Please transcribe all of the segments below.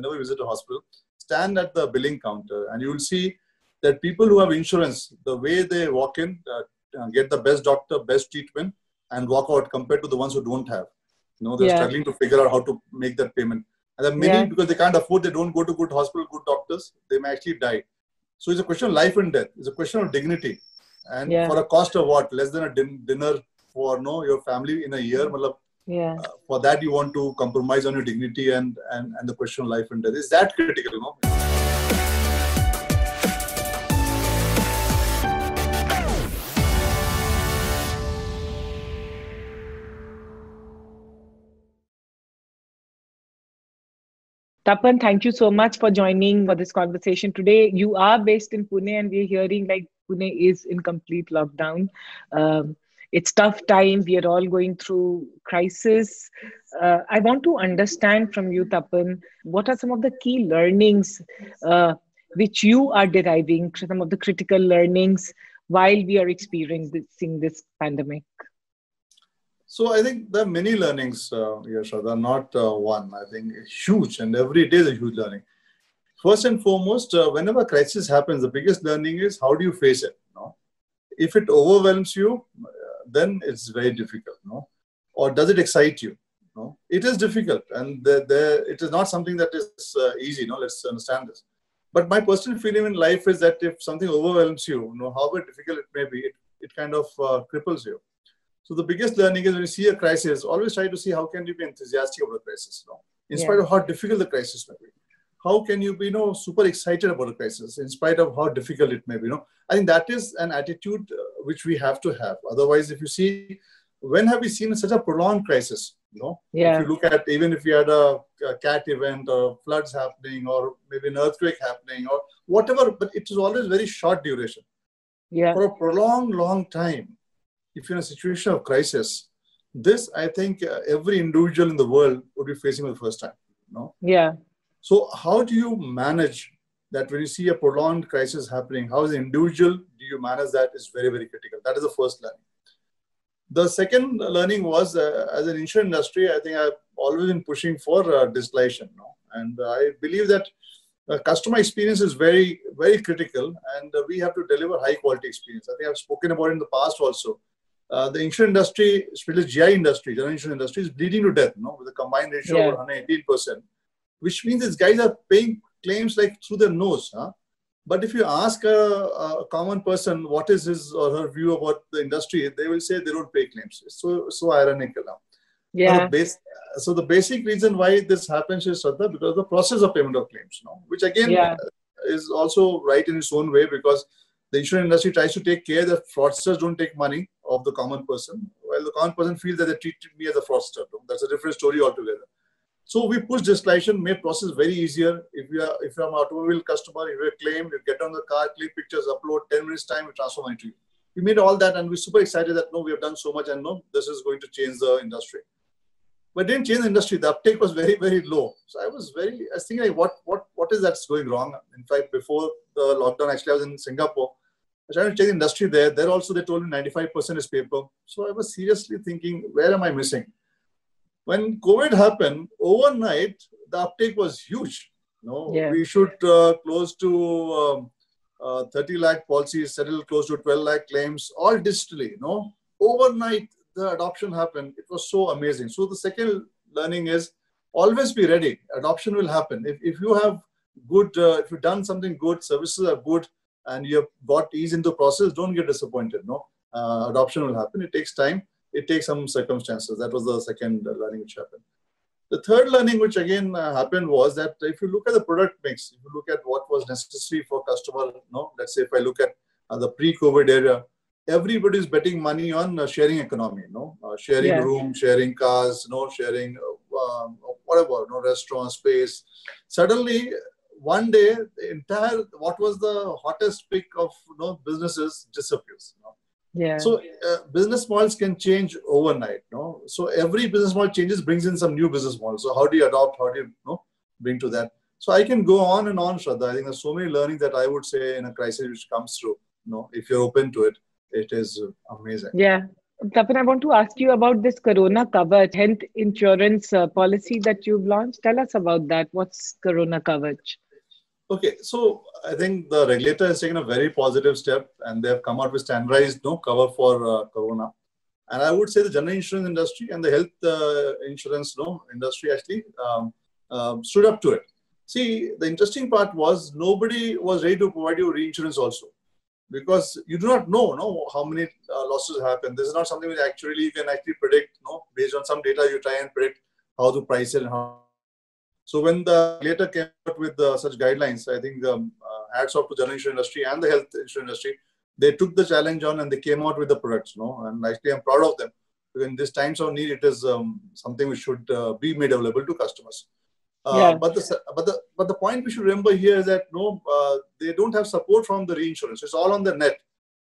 whenever you visit a hospital, stand at the billing counter and you will see that people who have insurance, the way they walk in, uh, get the best doctor, best treatment, and walk out compared to the ones who don't have. You know, they're yeah. struggling to figure out how to make that payment. And there many, yeah. because they can't afford, they don't go to good hospital, good doctors, they may actually die. So it's a question of life and death. It's a question of dignity. And yeah. for a cost of what? Less than a din- dinner for no your family in a year. Malab, yeah. Uh, for that, you want to compromise on your dignity and, and, and the question of life and death. Is that critical? No? Tapan, thank you so much for joining for this conversation today. You are based in Pune, and we're hearing like Pune is in complete lockdown. Um, it's tough time. We are all going through crisis. Uh, I want to understand from you, Tapan, what are some of the key learnings uh, which you are deriving, some of the critical learnings while we are experiencing this pandemic? So I think there are many learnings, uh, Yashoda, not uh, one. I think it's huge, and every day is a huge learning. First and foremost, uh, whenever crisis happens, the biggest learning is how do you face it. If it overwhelms you, then it's very difficult. No? Or does it excite you? No? It is difficult, and the, the, it is not something that is uh, easy. No, let's understand this. But my personal feeling in life is that if something overwhelms you, you know, however difficult it may be, it, it kind of uh, cripples you so the biggest learning is when you see a crisis, always try to see how can you be enthusiastic about the crisis, you know, in yeah. spite of how difficult the crisis may be. How can you be, you know, super excited about a crisis in spite of how difficult it may be? You know, I think that is an attitude uh, which we have to have. Otherwise, if you see, when have we seen such a prolonged crisis? You know, yeah. if you look at even if we had a, a cat event or floods happening or maybe an earthquake happening or whatever, but it is always very short duration. Yeah. For a prolonged, long time, if you're in a situation of crisis, this I think uh, every individual in the world would be facing for the first time. No. Yeah. So how do you manage that when you see a prolonged crisis happening? How as an individual do you manage that? Is very very critical. That is the first learning. The second learning was uh, as an insurance industry, I think I've always been pushing for uh, digitalization. No? And I believe that uh, customer experience is very very critical, and uh, we have to deliver high quality experience. I think I've spoken about it in the past also uh, the insurance industry, especially GI industry, general insurance industry, is bleeding to death, know, with a combined ratio yeah. of 118%, which means these guys are paying claims like through their nose. Huh? But if you ask a, a, common person what is his or her view about the industry, they will say they don't pay claims. It's so so ironical now. Yeah. The base, so the basic reason why this happens is Shraddha, because the process of payment of claims, you know, which again yeah. is also right in its own way because the insurance industry tries to take care that fraudsters don't take money of the common person, while the common person feels that they treated me as a fraudster. That's a different story altogether. So we push digitalization, made process very easier. If you are if you're an automobile customer, if you claim, you get on the car, click pictures, upload, 10 minutes time, we transfer money to you. We made all that and we're super excited that no, we have done so much and no, this is going to change the industry. But didn't change the industry. The uptake was very, very low. So I was very, I was thinking like, what, what, what is that's going wrong? In fact, before the lockdown, actually, I was in Singapore I tried to check the industry there. There also they told me 95% is paper. So I was seriously thinking, where am I missing? When COVID happened, overnight the uptake was huge. no, yeah. we should uh, close to um, uh, 30 lakh policies, settle close to 12 lakh claims, all digitally. You know, overnight the adoption happened. It was so amazing. So the second learning is always be ready. Adoption will happen. If, if you have good, uh, if you've done something good, services are good, and you have got ease into the process, don't get disappointed. No, uh, adoption will happen. It takes time. It takes some circumstances. That was the second learning which happened. The third learning which again uh, happened was that if you look at the product mix, if you look at what was necessary for customer, no, let's say if I look at uh, the pre-COVID era, everybody is betting money on uh, sharing economy, no, uh, sharing yeah. room, sharing cars, no, sharing uh, um, whatever, no restaurant space. Suddenly, one day the entire what was the hottest pick of you know, businesses disappears. You know? Yeah. So uh, business models can change overnight. No. So every business model changes brings in some new business models. So how do you adopt? How do you, you know, bring to that? So I can go on and on, Shraddha. I think there's so many learnings that I would say in a crisis which comes through. You know, if you're open to it, it is amazing. Yeah. Tapan, I want to ask you about this Corona Kavach health insurance uh, policy that you've launched. Tell us about that. What's Corona Kavach? Okay, so I think the regulator has taken a very positive step and they have come out with standardized no cover for uh, Corona. And I would say the general insurance industry and the health uh, insurance no, industry actually um, um, stood up to it. See, the interesting part was nobody was ready to provide you reinsurance also because you do not know no, how many uh, losses happen. This is not something which actually you can actually predict. No, based on some data, you try and predict how to price it and how. So when the later came out with uh, such guidelines, I think um, uh, hats off to general insurance industry and the health insurance industry. They took the challenge on and they came out with the products. No, and actually I'm proud of them. In these times of need, it is um, something which should uh, be made available to customers. Uh, yeah. But the but the but the point we should remember here is that no, uh, they don't have support from the reinsurance. It's all on the net.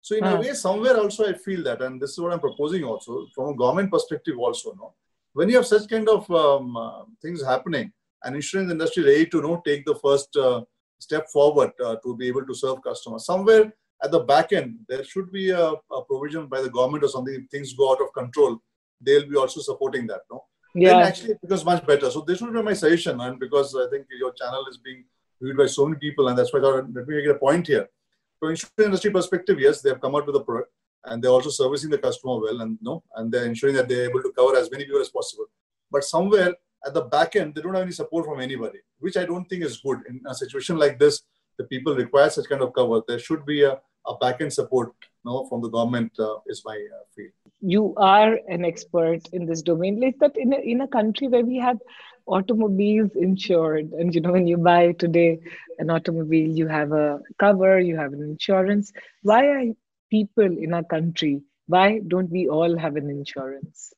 So in uh. a way, somewhere also I feel that, and this is what I'm proposing also from a government perspective also. No, when you have such kind of um, uh, things happening, and insurance industry ready to know take the first uh, step forward uh, to be able to serve customers, somewhere at the back end there should be a, a provision by the government or something. If things go out of control, they'll be also supporting that. No yeah. then actually it becomes much better. So this would be my suggestion, and because I think your channel is being viewed by so many people, and that's why I thought let me make a point here. From insurance industry perspective, yes, they have come out with a product, and they're also servicing the customer well, and no, and they're ensuring that they're able to cover as many people as possible. But somewhere at the back end, they don't have any support from anybody, which I don't think is good in a situation like this. The people require such kind of cover. There should be a, a back end support, you know, from the government. Uh, is my uh, feel you are an expert in this domain. Is that in a, in a country where we have automobiles insured, and you know when you buy today an automobile, you have a cover, you have an insurance. Why are people in our country? Why don't we all have an insurance?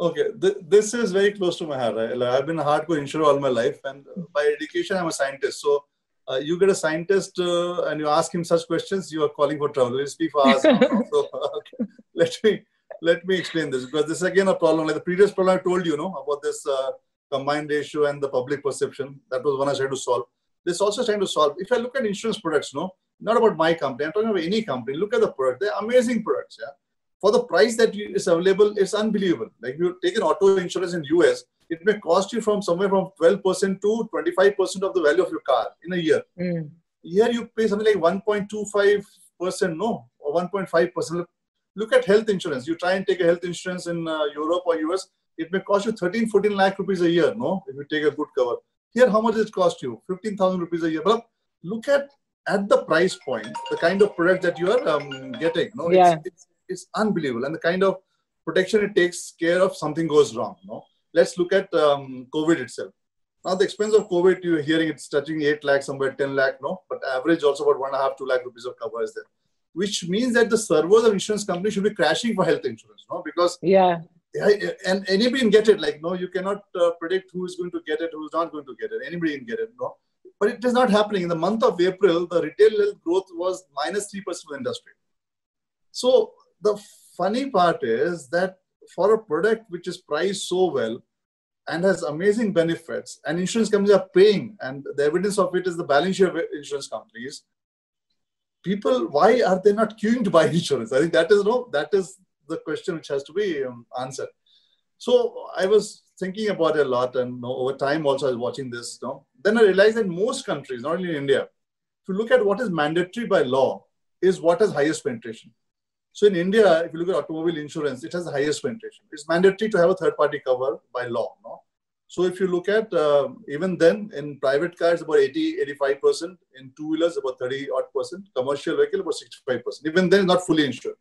Okay, th- this is very close to my heart. Right? Like, I've been a hardcore insurer all my life, and by education, I'm a scientist. So uh, you get a scientist uh, and you ask him such questions, you are calling for trouble. You speak for hours. so, okay. Let me let me explain this because this is again a problem. Like the previous problem I told you, know about this uh, combined ratio and the public perception. That was one I was trying to solve. This also trying to solve. If I look at insurance products, no, not about my company. I'm talking about any company. Look at the product. They're amazing products. Yeah, for the price that is available, it's unbelievable. Like you take an auto insurance in US, it may cost you from somewhere from 12% to 25% of the value of your car in a year. Mm. Here you pay something like 1.25%, no, or 1.5%. Look at health insurance. You try and take a health insurance in uh, Europe or US, it may cost you 13, 14 lakh rupees a year, no, if you take a good cover. Here, how much does it cost you? 15,000 rupees a year. But look at at the price point, the kind of product that you are um, getting. No, yeah. it's, it's, it's unbelievable, and the kind of protection it takes care of something goes wrong. No, let's look at um, COVID itself. Now, the expense of COVID, you're hearing it's touching 8 lakh, somewhere 10 lakh, no? But average also about one and a half, two lakh rupees of cover is there, which means that the servers of insurance companies should be crashing for health insurance, no? Because yeah, and anybody can get it. Like, no, you cannot uh, predict who is going to get it, who's not going to get it. Anybody can get it, no? But it is not happening. In the month of April, the retail health growth was minus 3% of the industry. So the funny part is that for a product which is priced so well and has amazing benefits, and insurance companies are paying, and the evidence of it is the balance sheet of insurance companies. People, why are they not queuing to buy insurance? I think that is no, that is the question which has to be um, answered. So I was thinking about it a lot, and you know, over time also I was watching this. You know, then I realized that most countries, not only in India, if you look at what is mandatory by law, is what has highest penetration. So in India, if you look at automobile insurance, it has the highest penetration. It's mandatory to have a third party cover by law. No? So if you look at uh, even then in private cars, about 80, 85%, in two wheelers, about 30 odd percent, commercial vehicle, about 65%. Even then, not fully insured.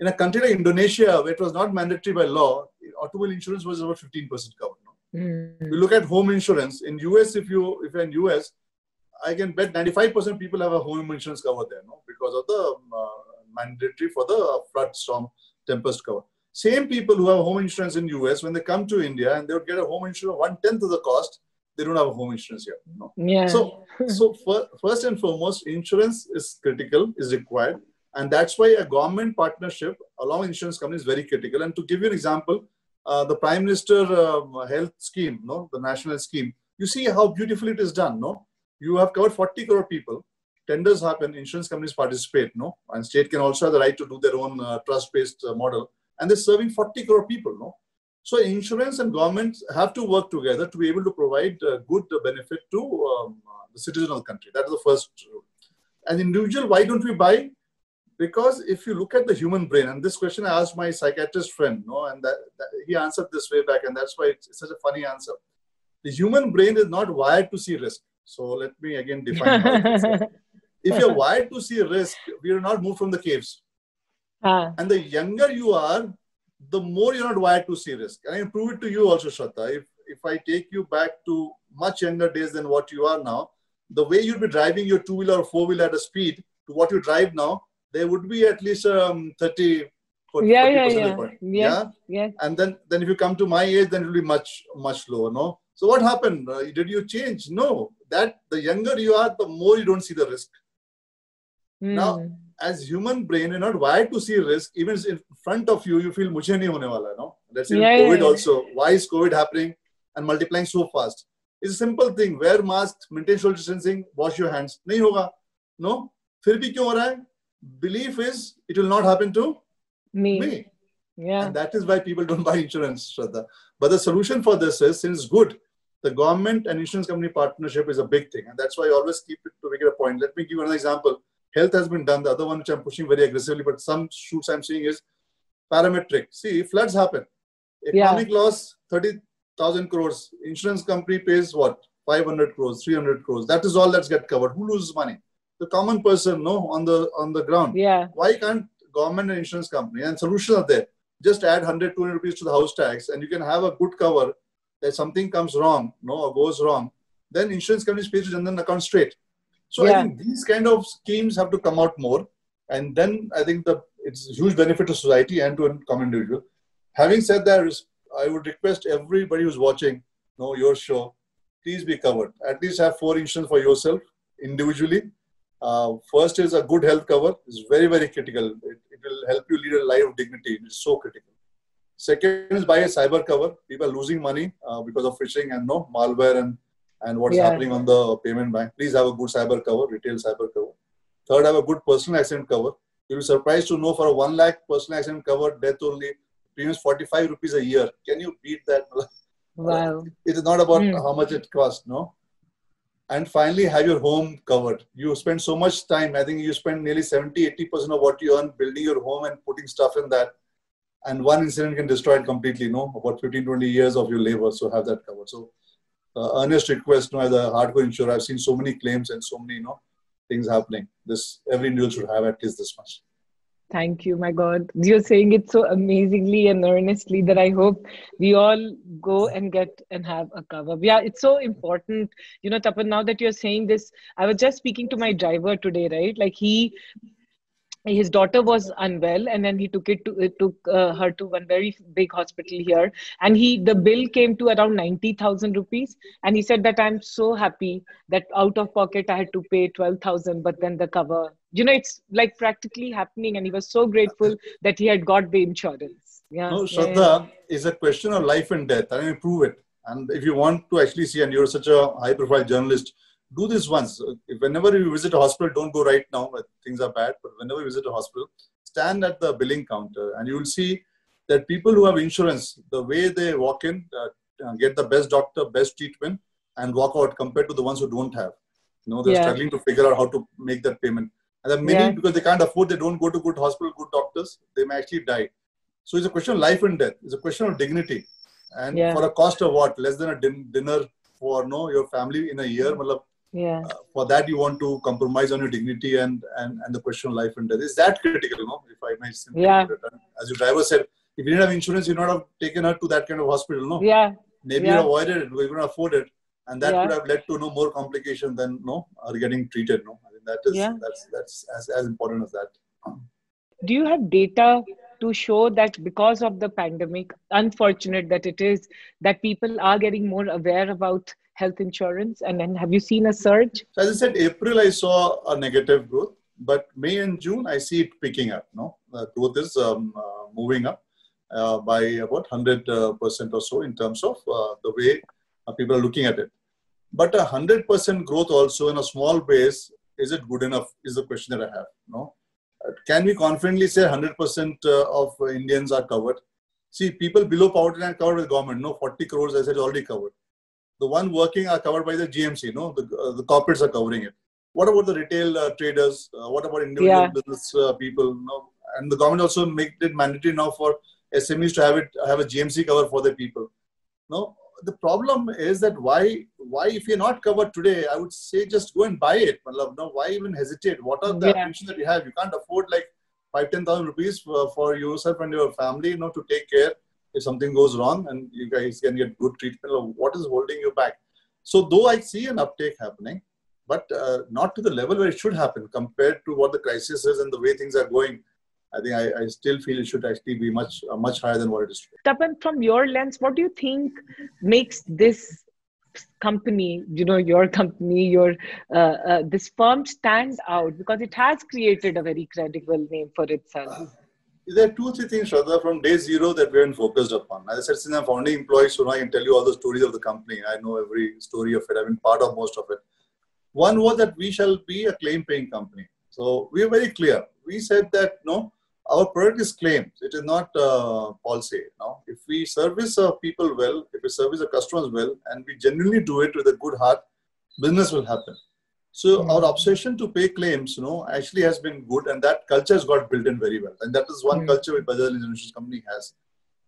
In a country like Indonesia, where it was not mandatory by law, automobile insurance was about 15% covered. No? Mm. If you look at home insurance, in US, if you if you're in US, I can bet 95% people have a home insurance cover there, no, because of the uh, mandatory for the flood storm tempest cover. Same people who have home insurance in US, when they come to India and they would get a home insurance one tenth of the cost, they don't have a home insurance here. No. Yeah. So, so for, first and foremost, insurance is critical, is required, and that's why a government partnership along with insurance companies is very critical. And to give you an example, uh, the Prime Minister um, Health Scheme, no, the national scheme, you see how beautifully it is done. No, you have covered 40 crore people tenders happen, insurance companies participate, no, and state can also have the right to do their own uh, trust-based uh, model, and they're serving 40 crore people, no. So insurance and government have to work together to be able to provide uh, good benefit to um, the citizen of the country. That is the first rule. As individual, why don't we buy? Because if you look at the human brain, and this question I asked my psychiatrist friend, no, and that, that he answered this way back, and that's why it's, it's such a funny answer. The human brain is not wired to see risk. So let me again define. if you're wired to see risk, we are not moved from the caves. Uh. And the younger you are, the more you're not wired to see risk. And I can prove it to you also, Shraddha. If if I take you back to much younger days than what you are now, the way you'd be driving your two wheeler or four wheeler at a speed to what you drive now, there would be at least um, 30 40, yeah, yeah, yeah. yeah. yeah, yeah. And then, then if you come to my age, then it will be much, much lower, no? So what happened? Uh, did you change? No. That the younger you are, the more you don't see the risk. Mm. Now, as human brain, you're not wired to see risk. Even in front of you, you feel mujhe nahi hone wala, no? Let's say yeah, COVID yeah, also. Why is COVID happening and multiplying so fast? It's a simple thing. Wear masks, maintain social distancing, wash your hands. Nahi hoga. No? फिर भी क्यों हो रहा है? Belief is it will not happen to me. me. Yeah. And that is why people don't buy insurance, Shraddha. But the solution for this is since good, the government and insurance company partnership is a big thing. And that's why I always keep it to make it a point. Let me give you another example. Health has been done. The other one which I'm pushing very aggressively, but some shoots I'm seeing is parametric. See, floods happen. Economic yeah. loss, 30,000 crores. Insurance company pays what? 500 crores, 300 crores. That is all that's get covered. Who loses money? The common person, no, on the on the ground. Yeah. Why can't government and insurance company and solutions are there? Just add 100, 200 rupees to the house tax, and you can have a good cover that something comes wrong, no, or goes wrong, then insurance companies pay to Jan Dhan account straight. So yeah. I think these kind of schemes have to come out more, and then I think the it's a huge benefit to society and to a common individual. Having said that, I would request everybody who's watching, know your show, please be covered. At least have four insurance for yourself individually. Uh, first is a good health cover. It's very very critical. It, it will help you lead a life of dignity. It's so critical. Second is buy a cyber cover. People are losing money uh, because of phishing and no malware and and what's yeah. happening on the payment bank. Please have a good cyber cover, retail cyber cover. Third, have a good personal accident cover. You'll be surprised to know for a one lakh personal accident cover, death only premiums 45 rupees a year. Can you beat that? Wow. It is not about mm. how much it costs, no? And finally, have your home covered. You spend so much time. I think you spend nearly 70, 80% of what you earn building your home and putting stuff in that and one incident can destroy it completely, no? About 15, 20 years of your labor, so have that covered. So, uh, earnest request, no, as a hardcore insurer, I've seen so many claims and so many, you know, things happening. This, every individual should have at least this much. Thank you, my God. You're saying it so amazingly and earnestly that I hope we all go and get and have a cover. Yeah, it's so important. You know, Tapan, now that you're saying this, I was just speaking to my driver today, right? Like he his daughter was unwell and then he took it to it took uh, her to one very big hospital here. And he the bill came to around 90000 rupees. And he said that i'm so happy that out of pocket i had to pay 12000 but then the cover. You know it's like practically happening. And he was so grateful that he had got the insurance. Yeah no shraddha yeah. is a question of life and death. I mean prove it. And if you want to actually see and you're such a high profile journalist do this once. Whenever you visit a hospital, don't go right now. Things are bad. But whenever you visit a hospital, stand at the billing counter, and you will see that people who have insurance, the way they walk in, uh, get the best doctor, best treatment, and walk out compared to the ones who don't have. You know, they're yeah. struggling to figure out how to make that payment. And there many yeah. because they can't afford, they don't go to good hospital, good doctors, they may actually die. So it's a question of life and death. It's a question of dignity. And yeah. for a cost of what? Less than a din- dinner for no your family in a year. Malab, yeah uh, for that you want to compromise on your dignity and and, and the question of life and death is that critical no if i may simply yeah. as your driver said if you didn't have insurance you would not have taken her to that kind of hospital no yeah maybe yeah. you avoided it we couldn't afford it and that yeah. could have led to no more complication than no are getting treated no I mean, that is yeah. that's that's as, as important as that do you have data to show that because of the pandemic unfortunate that it is that people are getting more aware about health insurance? And then have you seen a surge? So as I said, April I saw a negative growth, but May and June I see it picking up. No, the growth is um, uh, moving up uh, by about hundred uh, percent or so in terms of uh, the way uh, people are looking at it. But a hundred percent growth also in a small base is it good enough? Is the question that I have. No, can we confidently say 100% uh, of Indians are covered? See, people below poverty line covered with government. No, 40 crores, as I said, already covered. The one working are covered by the GMC. No, the, uh, the corporates are covering it. What about the retail uh, traders? Uh, what about individual yeah. business uh, people? No, and the government also made it mandatory now for SMEs to have it have a GMC cover for their people. No, the problem is that why why if you're not covered today, I would say just go and buy it. No, why even hesitate? What are the yeah. that you have? You can't afford like five ten thousand rupees for, for yourself and your family, you know, to take care if something goes wrong and you guys can get good treatment. or What is holding you back? So though I see an uptake happening, but uh, not to the level where it should happen compared to what the crisis is and the way things are going I think I, I still feel it should actually be much uh, much higher than what it is. Tapan, from your lens, what do you think makes this company, you know, your company, your uh, uh, this firm stands out because it has created a very credible name for itself? There are two, three things, Shraddha, from day zero that we have been focused upon. As I said, since I'm founding employee, so now I can tell you all the stories of the company. I know every story of it. I've been part of most of it. One was that we shall be a claim-paying company. So we are very clear. We said that, no, our product is claims. It is not uh, policy. No? If we service our people well, if we service our customers well, and we genuinely do it with a good heart, business will happen. So mm-hmm. our obsession to pay claims, you know, actually has been good, and that culture has got built in very well. And that is one mm-hmm. culture which Bajaj Insurance Company has.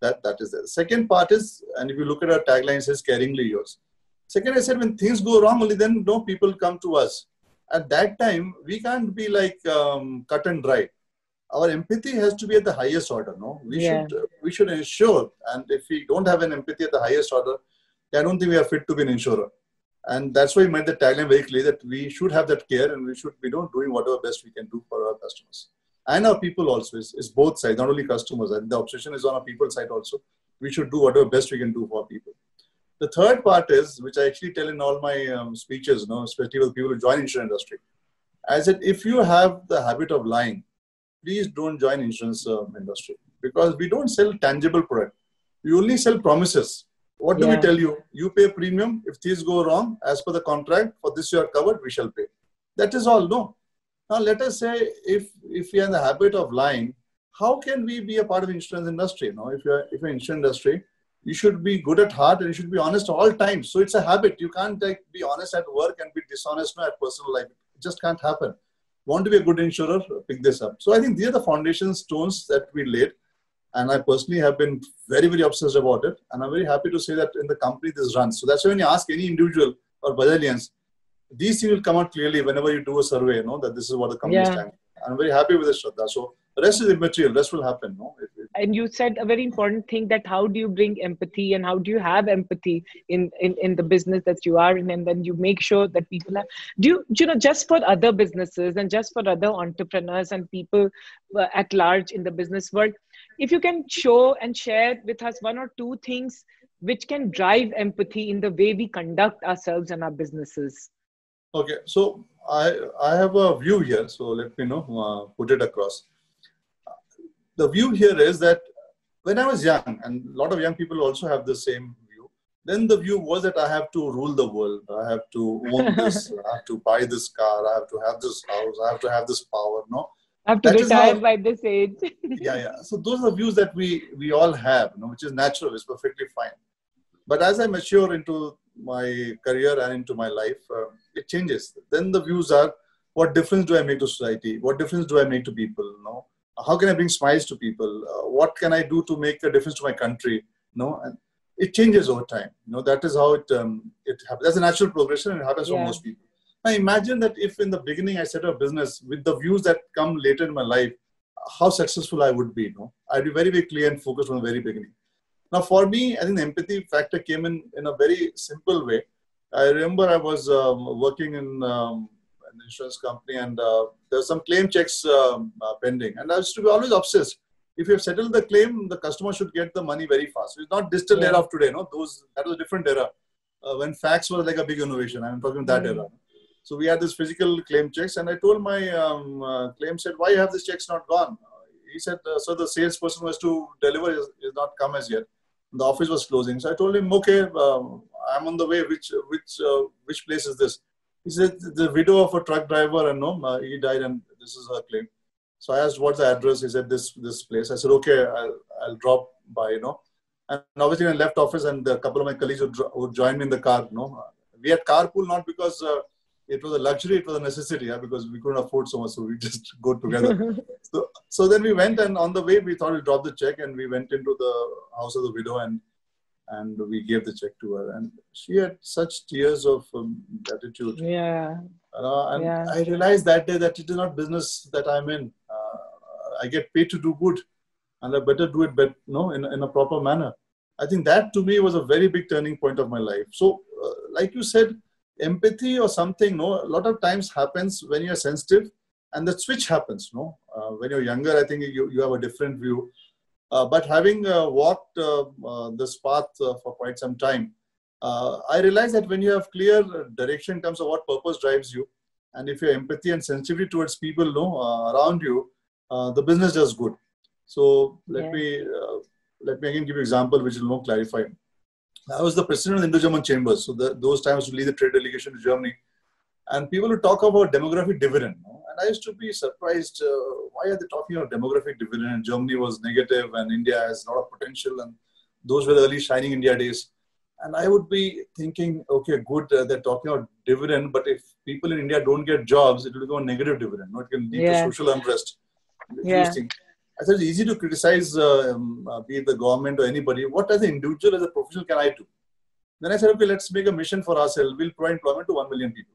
That that is there. The second part is, and if you look at our tagline, it says "caringly yours." Second, I said when things go wrong, only then no people come to us. At that time, we can't be like um, cut and dry our empathy has to be at the highest order no we yeah. should uh, we should ensure and if we don't have an empathy at the highest order i don't think we are fit to be an insurer and that's why we made the tagline very clear that we should have that care and we should be you know, doing whatever best we can do for our customers. And our people also is, is both sides not only customers. And the obsession is on our people side also. We should do whatever best we can do for people. The third part is which i actually tell in all my um, speeches you know, especially with people who join insurance industry. I said if you have the habit of lying please don't join insurance uh, industry. Because we don't sell tangible product. We only sell promises. What do yeah. we tell you? You pay premium. If things go wrong, as per the contract, for this you are covered, we shall pay. That is all. No. Now let us say if if we are in the habit of lying, how can we be a part of the insurance industry? No, if you're if you're insurance industry, you should be good at heart and you should be honest all times. So it's a habit. You can't like be honest at work and be dishonest no, at personal life. It just can't happen want to be a good insurer, pick this up. So I think these are the foundation stones that we laid. And I personally have been very, very obsessed about it. And I'm very happy to say that in the company this runs. So that's why when you ask any individual or Bajalians, these things will come out clearly whenever you do a survey, you know, that this is what the company yeah. stands. I'm very happy with this, Shraddha. So the rest is immaterial. Rest will happen. No? It, and you said a very important thing that how do you bring empathy and how do you have empathy in, in, in the business that you are in? And then you make sure that people have do you, you know just for other businesses and just for other entrepreneurs and people uh, at large in the business world if you can show and share with us one or two things which can drive empathy in the way we conduct ourselves and our businesses? Okay so i i have a view here so let me know uh, put it across the view here is that when I was young, and a lot of young people also have the same view, then the view was that I have to rule the world. I have to own this. I have to buy this car. I have to have this house. I have to have this power. No, I have to that retire how, by this age. yeah, yeah. So those are views that we we all have, you know, which is natural. It's perfectly fine. But as I mature into my career and into my life, uh, it changes. Then the views are: what difference do I make to society? What difference do I make to people? You know, how can I bring smiles to people? Uh, what can I do to make a difference to my country? You know, and it changes over time. You know, that is how it um, it happens. That's a natural progression, and it happens yeah. for most people. Now, imagine that if in the beginning I set up a business with the views that come later in my life, how successful I would be. You know, I'd be very, very clear and focused from the very beginning. Now, for me, I think the empathy factor came in in a very simple way. I remember I was um, working in um, an insurance company, and uh, there's some claim checks um, uh, pending. And I used to be always obsessed. If you have settled the claim, the customer should get the money very fast. it's not distant yeah. era of today. No, those that was a different era uh, when fax was like a big innovation. I'm talking that mm-hmm. era. So we had this physical claim checks, and I told my um, uh, claim said, "Why have these checks not gone?" he said, uh, "So the salesperson was to deliver is, is not come as yet. The office was closing." So I told him, "Okay, um, I'm on the way. Which which uh, which place is this?" He said the widow of a truck driver, and no, uh, he died, and this is her claim. So I asked, "What's the address?" He said, "This this place." I said, "Okay, I'll, I'll drop by." You know, and obviously I left office, and a couple of my colleagues would, would join me in the car. You know, we had carpool not because uh, it was a luxury; it was a necessity. Yeah, because we couldn't afford so much, so we just go together. so, so then we went, and on the way we thought we'd drop the check, and we went into the house of the widow, and and we gave the check to her, and she had such tears of um, gratitude. Yeah. Uh, and yeah. I realized that day that it is not business that I'm in. Uh, I get paid to do good, and I better do it, but no, in in a proper manner. I think that to me was a very big turning point of my life. So, uh, like you said, empathy or something, no, a lot of times happens when you're sensitive, and the switch happens. No, uh, when you're younger, I think you you have a different view. Uh, but having uh, walked uh, this path for quite some time, I realized that when you have clear direction in terms of what purpose drives you, and if your empathy and sensitivity towards people know around you, the business does good. So let yeah. me let me again give you an example which will more clarify. I was the president of the Indo-German Chambers, so the, those times to lead the trade delegation to Germany, and people would talk about demographic dividend. And I used to be surprised, uh, why are they talking about demographic dividend? And Germany was negative, and India has a lot of potential, and those were the early shining India days. And I would be thinking, okay, good, uh, they're talking about dividend, but if people in India don't get jobs, it will become a negative dividend. No? It can lead yeah. to social unrest. Yeah. I said it's easy to criticize, uh, um, uh, be it the government or anybody. What as an individual, as a professional, can I do? Then I said, okay, let's make a mission for ourselves. We'll provide employment to 1 million people.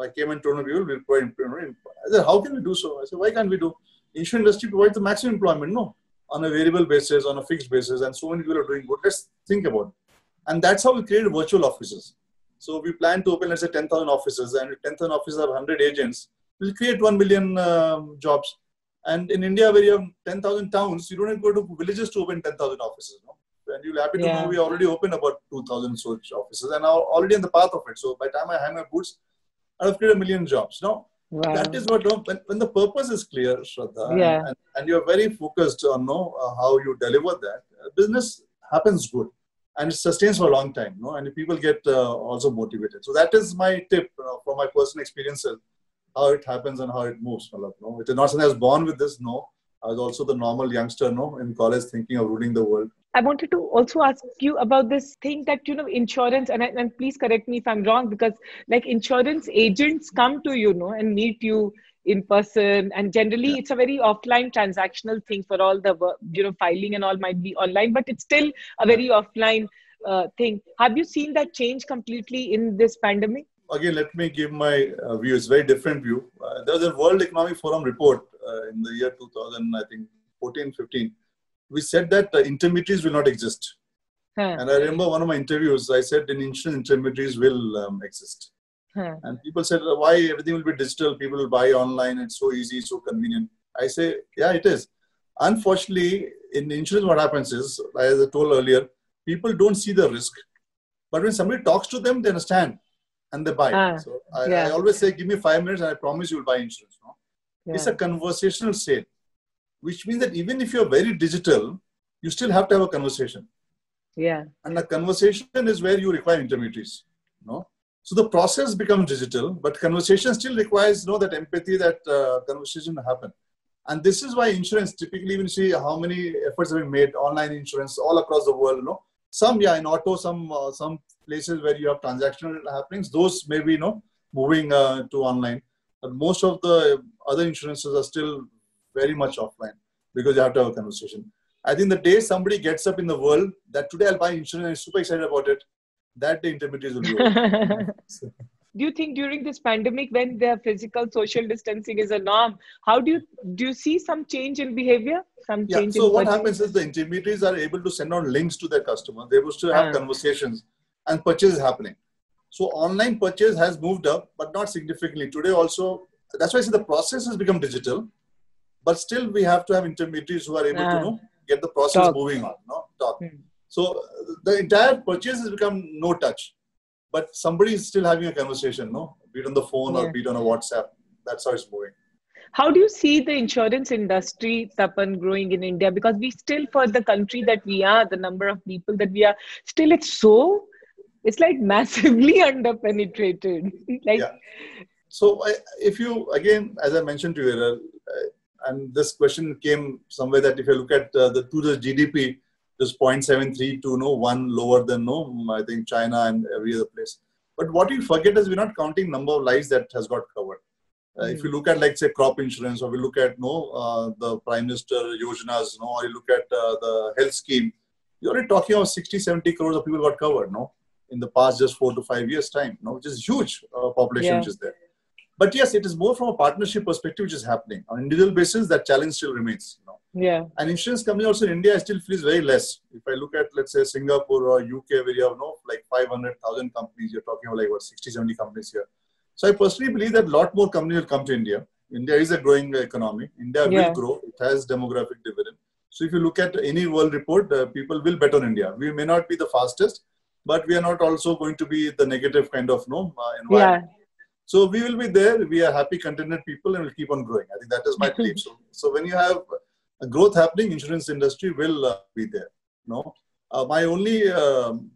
I came and told people, we'll provide employment. I said, how can we do so? I said, why can't we do? Insurance industry provides the maximum employment, no, on a variable basis, on a fixed basis, and so many people are doing good. Let's think about it. And that's how we created virtual offices. So we plan to open, let's say, 10,000 offices, and 10,000 offices have 100 agents. We'll create 1 million um, jobs and in India, where you have 10,000 towns, you don't have to go to villages to open 10,000 offices. No? And you're happy to yeah. know we already opened about 2,000 such offices and are already in the path of it. So by the time I hang my boots, Have created a million jobs. No? Wow. That is what, when, when the purpose is clear, Shraddha, yeah. and, and you're very focused on know, uh, how you deliver that, uh, business happens good and it sustains for a long time. No? And people get uh, also motivated. So that is my tip uh, from my personal experiences how it happens and how it moves. No, it is not something I was born with this. No, I was also the normal youngster. No, in college thinking of ruling the world. I wanted to also ask you about this thing that you know insurance and and please correct me if I'm wrong because like insurance agents come to you know and meet you in person and generally yeah. it's a very offline transactional thing for all the you know filing and all might be online but it's still a very offline uh, thing have you seen that change completely in this pandemic again, let me give my uh, view. It's very different view. Uh, there was a World Economic Forum report uh, in the year 2000, I think 14, 15. We said that uh, intermediaries will not exist. Huh. And I remember one of my interviews, I said in insurance intermediaries will um, exist. Huh. And people said, why everything will be digital? People will buy online. It's so easy, so convenient. I say, yeah, it is. Unfortunately, in insurance, what happens is, as I told earlier, people don't see the risk. But when somebody talks to them, they understand and they buy. Ah, so I, yeah. I, always say, give me five minutes and I promise you will buy insurance. No? Yeah. It's a conversational sale, which means that even if you're very digital, you still have to have a conversation. Yeah. And a conversation is where you require intermediaries. No? So the process becomes digital, but conversation still requires you know, that empathy, that uh, conversation to happen. And this is why insurance typically, when you see how many efforts have been made, online insurance all across the world, you know, some yeah in auto, some uh, some places where you have transactional happenings, those may be you know moving uh, to online. But most of the other insurances are still very much offline because you have to have a conversation. I think the day somebody gets up in the world that today I'll buy insurance and I'm super excited about it, that the intermediaries will be do you think during this pandemic when the physical social distancing is a norm how do you do you see some change in behavior some yeah, change so what happens is the intermediaries are able to send out links to their customers they're able to have uh. conversations and purchase is happening. So online purchase has moved up, but not significantly. Today also, that's why I say the process has become digital, but still we have to have intermediaries who are able to you know, get the process Talk. moving on. No? Talk. Hmm. So the entire purchase has become no touch, but somebody is still having a conversation, no? Be it on the phone yeah. or be it on a WhatsApp. That's how it's moving. How do you see the insurance industry, Tapan, growing in India? Because we still, for the country that we are, the number of people that we are, still it's so it's like massively underpenetrated. like, yeah. So I, if you again, as I mentioned to you, uh, and this question came somewhere that if you look at uh, the two the GDP, just 0.73 to no one lower than no I think China and every other place. But what you forget is we're not counting number of lives that has got covered. Uh, mm. If you look at like say crop insurance, or we look at no uh, the Prime Minister Yojanas, no, or you look at uh, the health scheme, you're already talking about 60, 70 crores of people got covered, no, in the past just four to five years time, no, which is huge uh, population yeah. which is there. But yes, it is more from a partnership perspective which is happening on individual basis. That challenge still remains. You know? Yeah. And insurance company also in India still feels very less. If I look at let's say Singapore or UK, where you have no like 500,000 companies, you're talking about like what 60, 70 companies here. So I personally believe that a lot more companies will come to India. India is a growing economy. India yeah. will grow. It has demographic dividend. So if you look at any world report, uh, people will bet on India. We may not be the fastest, but we are not also going to be the negative kind of no uh, environment. Yeah. So we will be there. We are happy, contented people, and we'll keep on growing. I think that is my belief. So, so when you have a growth happening, insurance industry will uh, be there. No, uh, my only um,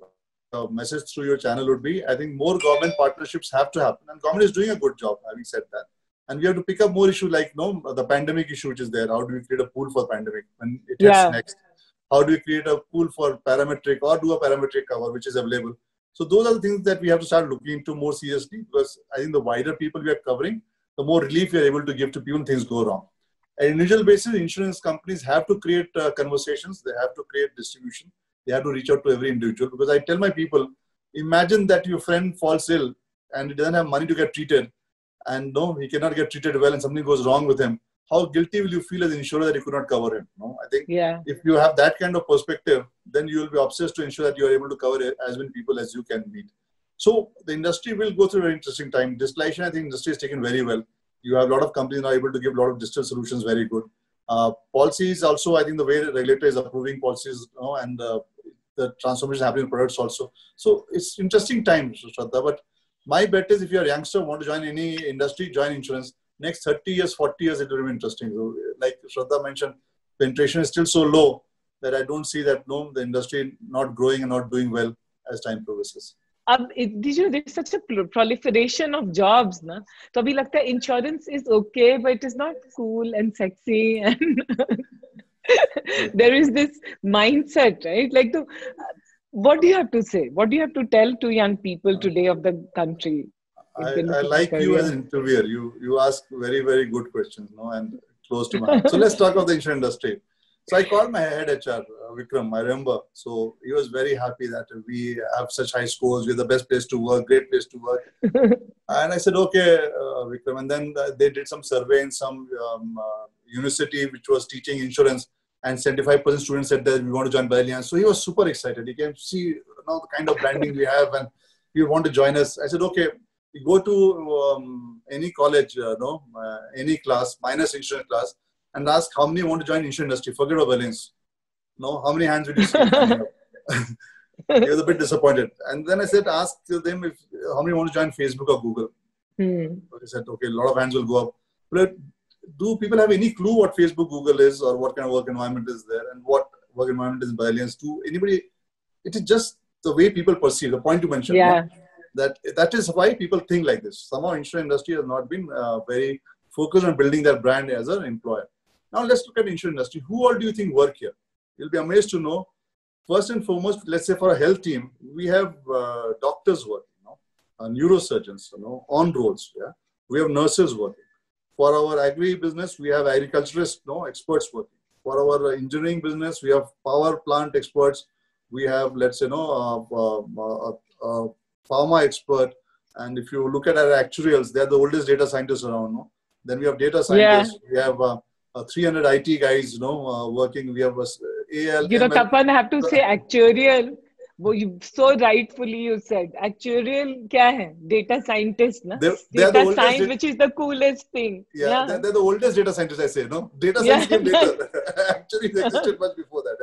uh, message through your channel would be: I think more government partnerships have to happen, and government is doing a good job. Having said that, and we have to pick up more issues like no the pandemic issue which is there. How do we create a pool for pandemic when it hits yeah. next? How do we create a pool for parametric or do a parametric cover which is available? So those are the things that we have to start looking into more seriously because I think the wider people we are covering, the more relief we are able to give to people when things go wrong. At individual basis, insurance companies have to create uh, conversations. They have to create distribution. They have to reach out to every individual because I tell my people, imagine that your friend falls ill and he doesn't have money to get treated and no, he cannot get treated well and something goes wrong with him. How guilty will you feel as an insurer that you could not cover him? No, I think yeah. if you have that kind of perspective, then you will be obsessed to ensure that you are able to cover as many people as you can meet. So the industry will go through a very interesting time. Digitalization, I think industry is taken very well. You have a lot of companies now able to give a lot of digital solutions very good. Uh, policies also, I think the way the regulator is approving policies you know, and uh, the transformation happening in products also. So it's interesting times, Shraddha. But my bet is if you're a youngster, want to join any industry, join insurance Next 30 years, 40 years, it will be interesting. So, like Shraddha mentioned, penetration is still so low that I don't see that no, the industry not growing and not doing well as time progresses. अब did you there's such a proliferation of jobs na तो अभी लगता है insurance is okay but it is not cool and sexy and there is this mindset right like the what do you have to say what do you have to tell to young people today of the country I, I like career? you as an interviewer you you ask very very good questions no and close to my heart so let's talk about the insurance industry so I called my head HR, uh, Vikram, I remember. So he was very happy that we have such high scores. We're the best place to work, great place to work. and I said, okay, uh, Vikram. And then uh, they did some survey in some um, uh, university which was teaching insurance. And 75% students said that we want to join Allianz. So he was super excited. He came to see you know, the kind of branding we have and he want to join us. I said, okay, we go to um, any college, uh, no, uh, any class, minus insurance class and ask how many want to join insurance industry. Forget about balance. No, how many hands will you see? he was a bit disappointed. And then I said, ask them if how many want to join Facebook or Google. Hmm. So he said, okay, a lot of hands will go up. But do people have any clue what Facebook, Google is, or what kind of work environment is there, and what work environment is by Allianz? Do anybody? It is just the way people perceive. The point you mentioned. Yeah. That that is why people think like this. Somehow, insurance industry has not been uh, very focused on building their brand as an employer. Now let's look at insurance industry. Who all do you think work here? You'll be amazed to know. First and foremost, let's say for a health team, we have uh, doctors working, you know, uh, neurosurgeons, you know, on roads. Yeah, we have nurses working. For our agri business, we have agriculturists, you know, experts working. For our engineering business, we have power plant experts. We have, let's say, you know, uh, uh, pharma expert. And if you look at our actuarials, they're the oldest data scientists around. No? Then we have data scientists. Yeah. We have uh, uh, 300 IT guys, you know, uh, working. We have uh, AL. You know, Kapan, Tapan, I have to say actuarial. You so rightfully you said actuarial kya hai data scientist na they're, they're data the science da- which is the coolest thing yeah, yeah. They're, they're, the oldest data scientists. I say no data science came later actually they existed much before that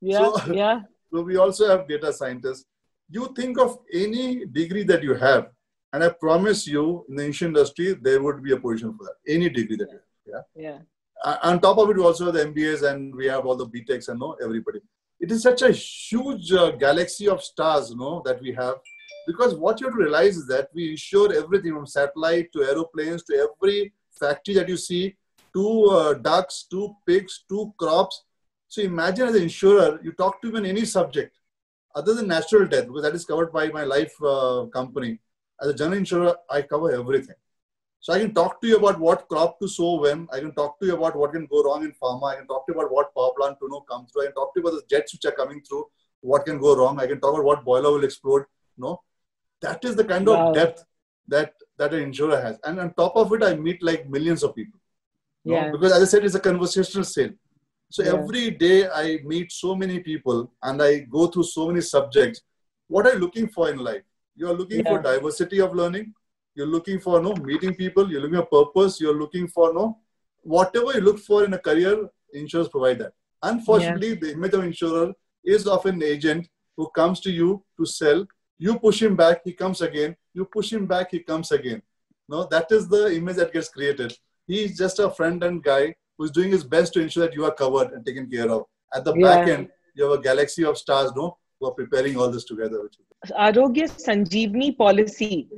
yeah yeah so, yeah so we also have data scientists you think of any degree that you have and I promise you in the insurance industry there would be a position for that any degree that you have yeah yeah on top of it, we also have the MBAs and we have all the BTechs and know everybody. It is such a huge uh, galaxy of stars, you know, that we have. Because what you have to realize is that we insure everything from satellite to aeroplanes to every factory that you see to uh, ducks to pigs to crops. So imagine as an insurer, you talk to even any subject other than natural death, because that is covered by my life uh, company. As a general insurer, I cover everything. So I can talk to you about what crop to sow when. I can talk to you about what can go wrong in pharma. I can talk to you about what power plant to know come through. I can talk to you about the jets which are coming through, what can go wrong. I can talk about what boiler will explode. No, that is the kind wow. of depth that that an insurer has. And on top of it, I meet like millions of people. Yeah. Know? Because as I said, it's a conversational sale. So yeah. every day I meet so many people and I go through so many subjects. What are you looking for in life? You are looking yeah. for diversity of learning you're looking for no meeting people you're looking for purpose you're looking for no whatever you look for in a career insurers provide that unfortunately yeah. the image of insurer is of an agent who comes to you to sell you push him back he comes again you push him back he comes again no that is the image that gets created he's just a friend and guy who's doing his best to ensure that you are covered and taken care of at the yeah. back end you have a galaxy of stars no who are preparing all this together Arogya Sanjeevani policy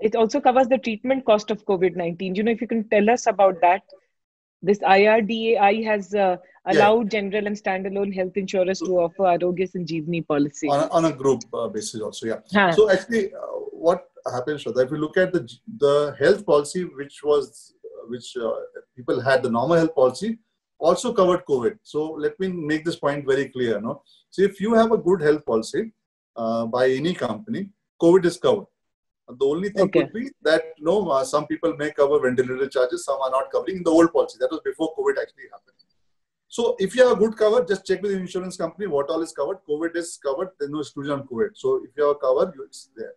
it also covers the treatment cost of COVID 19. You know, if you can tell us about that. This IRDAI has uh, allowed yeah. general and standalone health insurers to offer Arogya Sanjeevani policy. On a, on a group uh, basis, also, yeah. Huh. So, actually, uh, what happens, Shraddha, if you look at the, the health policy, which was which uh, people had, the normal health policy, also covered COVID. So, let me make this point very clear. No? So, if you have a good health policy uh, by any company, COVID is covered the only thing okay. could be that you know, uh, some people may cover ventilator charges, some are not covering in the old policy. That was before COVID actually happened. So if you have a good cover, just check with the insurance company what all is covered. COVID is covered. There's no exclusion on COVID. So if you have a cover, it's there.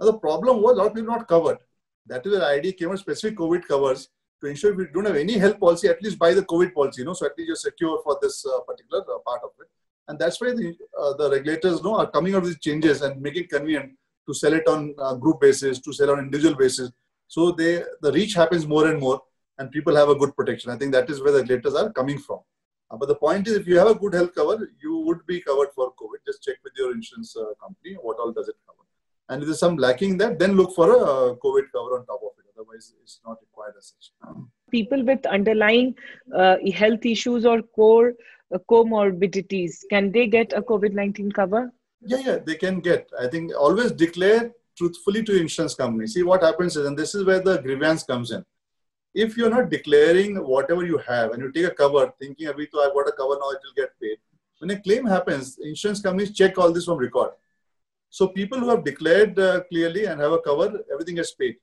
Now the problem was a lot of people not covered. That is where ID came with specific COVID covers to ensure we don't have any health policy, at least buy the COVID policy, you know, so at least you're secure for this uh, particular uh, part of it. And that's why the, uh, the regulators know are coming out with changes and making it convenient to sell it on group basis, to sell on individual basis. So they the reach happens more and more, and people have a good protection. I think that is where the regulators are coming from. Uh, but the point is, if you have a good health cover, you would be covered for COVID. Just check with your insurance uh, company what all does it cover. And if there's some lacking there, then look for a uh, COVID cover on top of it. Otherwise, it's not required as such. People with underlying uh, health issues or core uh, comorbidities, can they get a COVID 19 cover? Yeah, yeah, they can get. I think always declare truthfully to insurance company. See what happens is, and this is where the grievance comes in. If you're not declaring whatever you have and you take a cover thinking, Abhi to I've got a cover now, it will get paid. When a claim happens, insurance companies check all this from record. So people who have declared uh, clearly and have a cover, everything gets paid.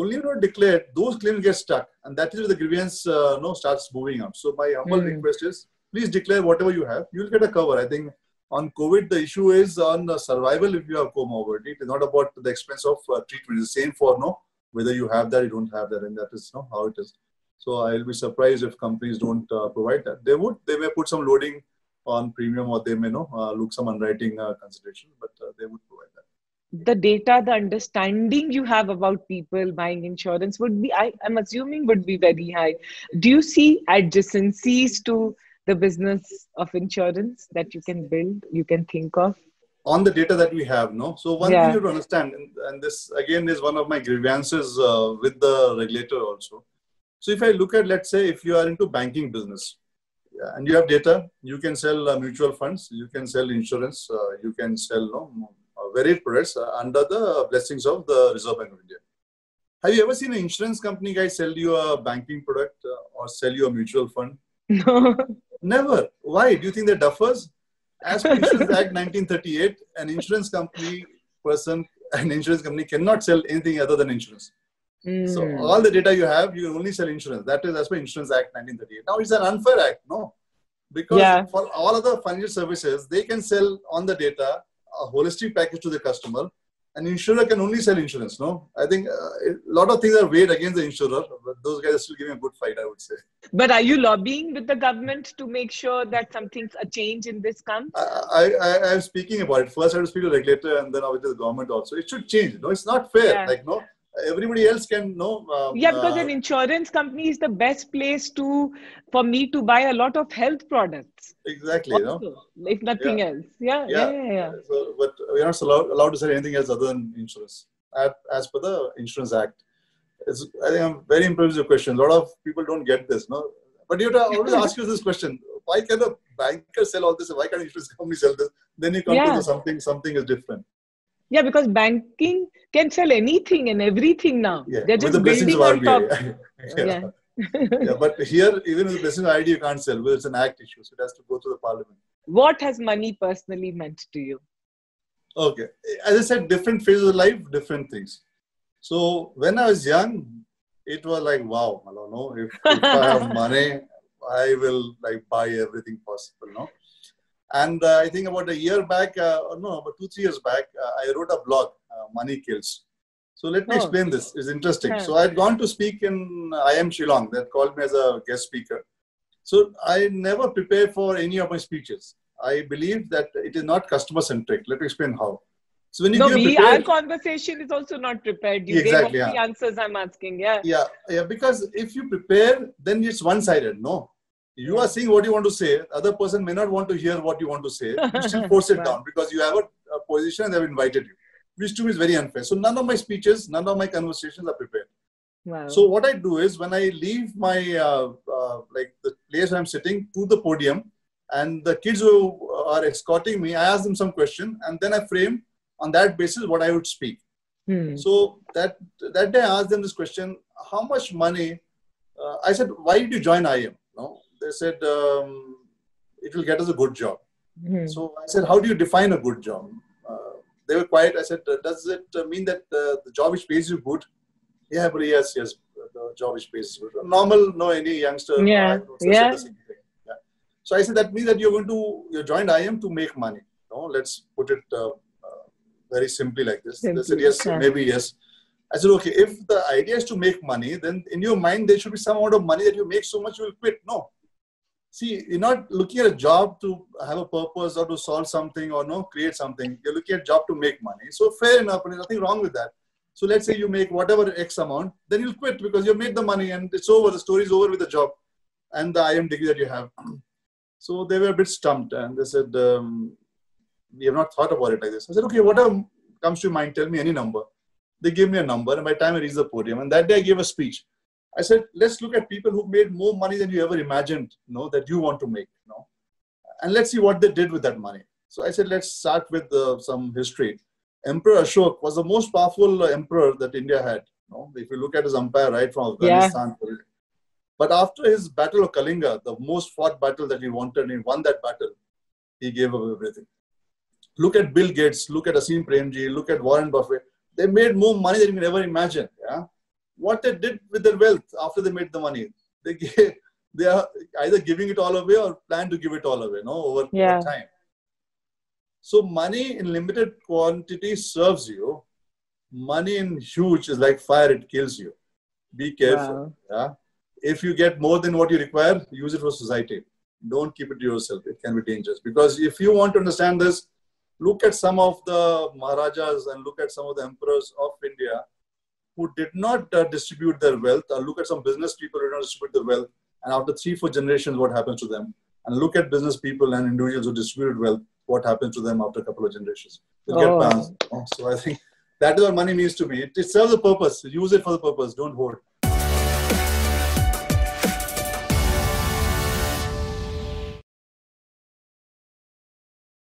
Only not declared, those claims get stuck, and that is where the grievance uh, no starts moving up. So my humble mm. request is, please declare whatever you have. You'll get a cover. I think on COVID, the issue is on survival if you have comorbidity. It is not about the expense of uh, treatment. It's the same for no whether you have that, you don't have that, and that is no how it is. So I'll be surprised if companies don't uh, provide that. They would. They may put some loading on premium, or they may know uh, look some underwriting uh, consideration, but uh, they would. The data, the understanding you have about people buying insurance would be, I, I'm assuming, would be very high. Do you see adjacencies to the business of insurance that you can build, you can think of? On the data that we have, no? So, one yeah. thing you to understand, and this again is one of my grievances uh, with the regulator also. So, if I look at, let's say, if you are into banking business and you have data, you can sell uh, mutual funds, you can sell insurance, uh, you can sell no, varied products uh, under the blessings of the Reserve Bank of India. Have you ever seen an insurance company guy sell you a banking product uh, or sell you a mutual fund? No. Never. Why? Do you think they're duffers? As per Insurance Act 1938, an insurance company person, an insurance company cannot sell anything other than insurance. Mm. So hmm. all the data you have, you can only sell insurance. That is as per Insurance Act 1938. Now it's an unfair act, no? Because yeah. for all other financial services, they can sell on the data a holistic package to the customer an insurer can only sell insurance, no? I think uh, a lot of things are weighed against the insurer, but those guys are still giving a good fight, I would say. But are you lobbying with the government to make sure that something's a change in this comes? I, I, am speaking about it. First, I have to speak to the regulator and then obviously the government also. It should change. No, it's not fair. Yeah. Like, no, everybody else can know. Um, yeah, because uh, an insurance company is the best place to for me to buy a lot of health products. Exactly, also, you know? if nothing yeah. else. Yeah, yeah, yeah. yeah, So, but we're not allowed, allowed to say anything else other than insurance, as, as per the Insurance Act. It's, I think I'm very impressed with your question. A lot of people don't get this, no. But you have to always ask you this question: Why can a banker sell all this? Why can't insurance company sell this? Then you come yeah. to something. Something is different. Yeah, because banking can sell anything and everything now. Yeah, They're just with the blessings of RBI. yeah. yeah. yeah, but here, even with the blessings of ID, you can't sell. Well, it's an act issue, so it has to go through the parliament. What has money personally meant to you? Okay, as I said, different phases of life, different things. So when I was young, it was like, wow, I don't know, if, if I have money, I will like buy everything possible, no? And uh, I think about a year back, uh, no, about two, three years back, uh, I wrote a blog, uh, Money Kills. So let me oh. explain this. It's interesting. So I had gone to speak in IIM Shillong. They called me as a guest speaker. So I never prepare for any of my speeches. I believe that it is not customer centric. Let me explain how. So when you no, we, prepared, our conversation is also not prepared. You exactly, yeah. the answers I'm asking. Yeah. Yeah, yeah. Because if you prepare, then it's one-sided. No, you are saying what you want to say. Other person may not want to hear what you want to say. You still force it down because you have a, a position and they've invited you, which to me is very unfair. So none of my speeches, none of my conversations are prepared. Wow. So what I do is when I leave my uh, uh, like the place where I'm sitting to the podium, and the kids who are escorting me, I ask them some question, and then I frame on that basis what I would speak. Hmm. So that that day I asked them this question: How much money? Uh, I said, Why did you join IIM? No, they said um, it will get us a good job. Mm-hmm. So I said, how do you define a good job? Uh, they were quiet. I said, does it mean that uh, the job which pays you good? Yeah, but yes, yes, the job which pays you good. Normal, no, any youngster. Yeah, yeah. yeah. So I said that means that you're going to you joined IIM to make money. No, let's put it uh, uh, very simply like this. Simply. They said yes, yeah. maybe yes. I said, okay, if the idea is to make money, then in your mind there should be some amount of money that you make so much you will quit. No, see you're not looking at a job to have a purpose or to solve something or no create something. You're looking at job to make money. So fair enough and there's nothing wrong with that. So let's say you make whatever x amount then you'll quit because you've made the money and it's over. The story's over with the job and the IIM degree that you have. So they were a bit stumped and they said um, we have not thought about it like this. I said okay whatever comes to mind tell me any number. They gave me a number and by the time i reached the podium and that day i gave a speech I said, let's look at people who made more money than you ever imagined, you know, that you want to make, you know, and let's see what they did with that money. So I said, let's start with uh, some history. Emperor Ashok was the most powerful uh, emperor that India had. You know, if you look at his empire right from Afghanistan. Yeah. But after his battle of Kalinga, the most fought battle that he wanted, he won that battle. He gave up everything. Look at Bill Gates, look at Azim Premji, look at Warren Buffett. They made more money than you can ever imagine. Yeah what they did with their wealth after they made the money. They gave, they are either giving it all away or plan to give it all away, no, over, yeah. over time. So money in limited quantity serves you. Money in huge is like fire; it kills you. Be careful. Wow. Yeah. If you get more than what you require, use it for society. Don't keep it to yourself. It can be dangerous because if you want to understand this, look at some of the Maharajas and look at some of the emperors of India who did not uh, distribute their wealth, or look at some business people who did not distribute their wealth, and after three, four generations, what happens to them? And look at business people and individuals who distributed wealth, what happens to them after a couple of generations? They oh. get So I think that is what money means to me. It, it serves a purpose. Use it for the purpose. Don't hoard.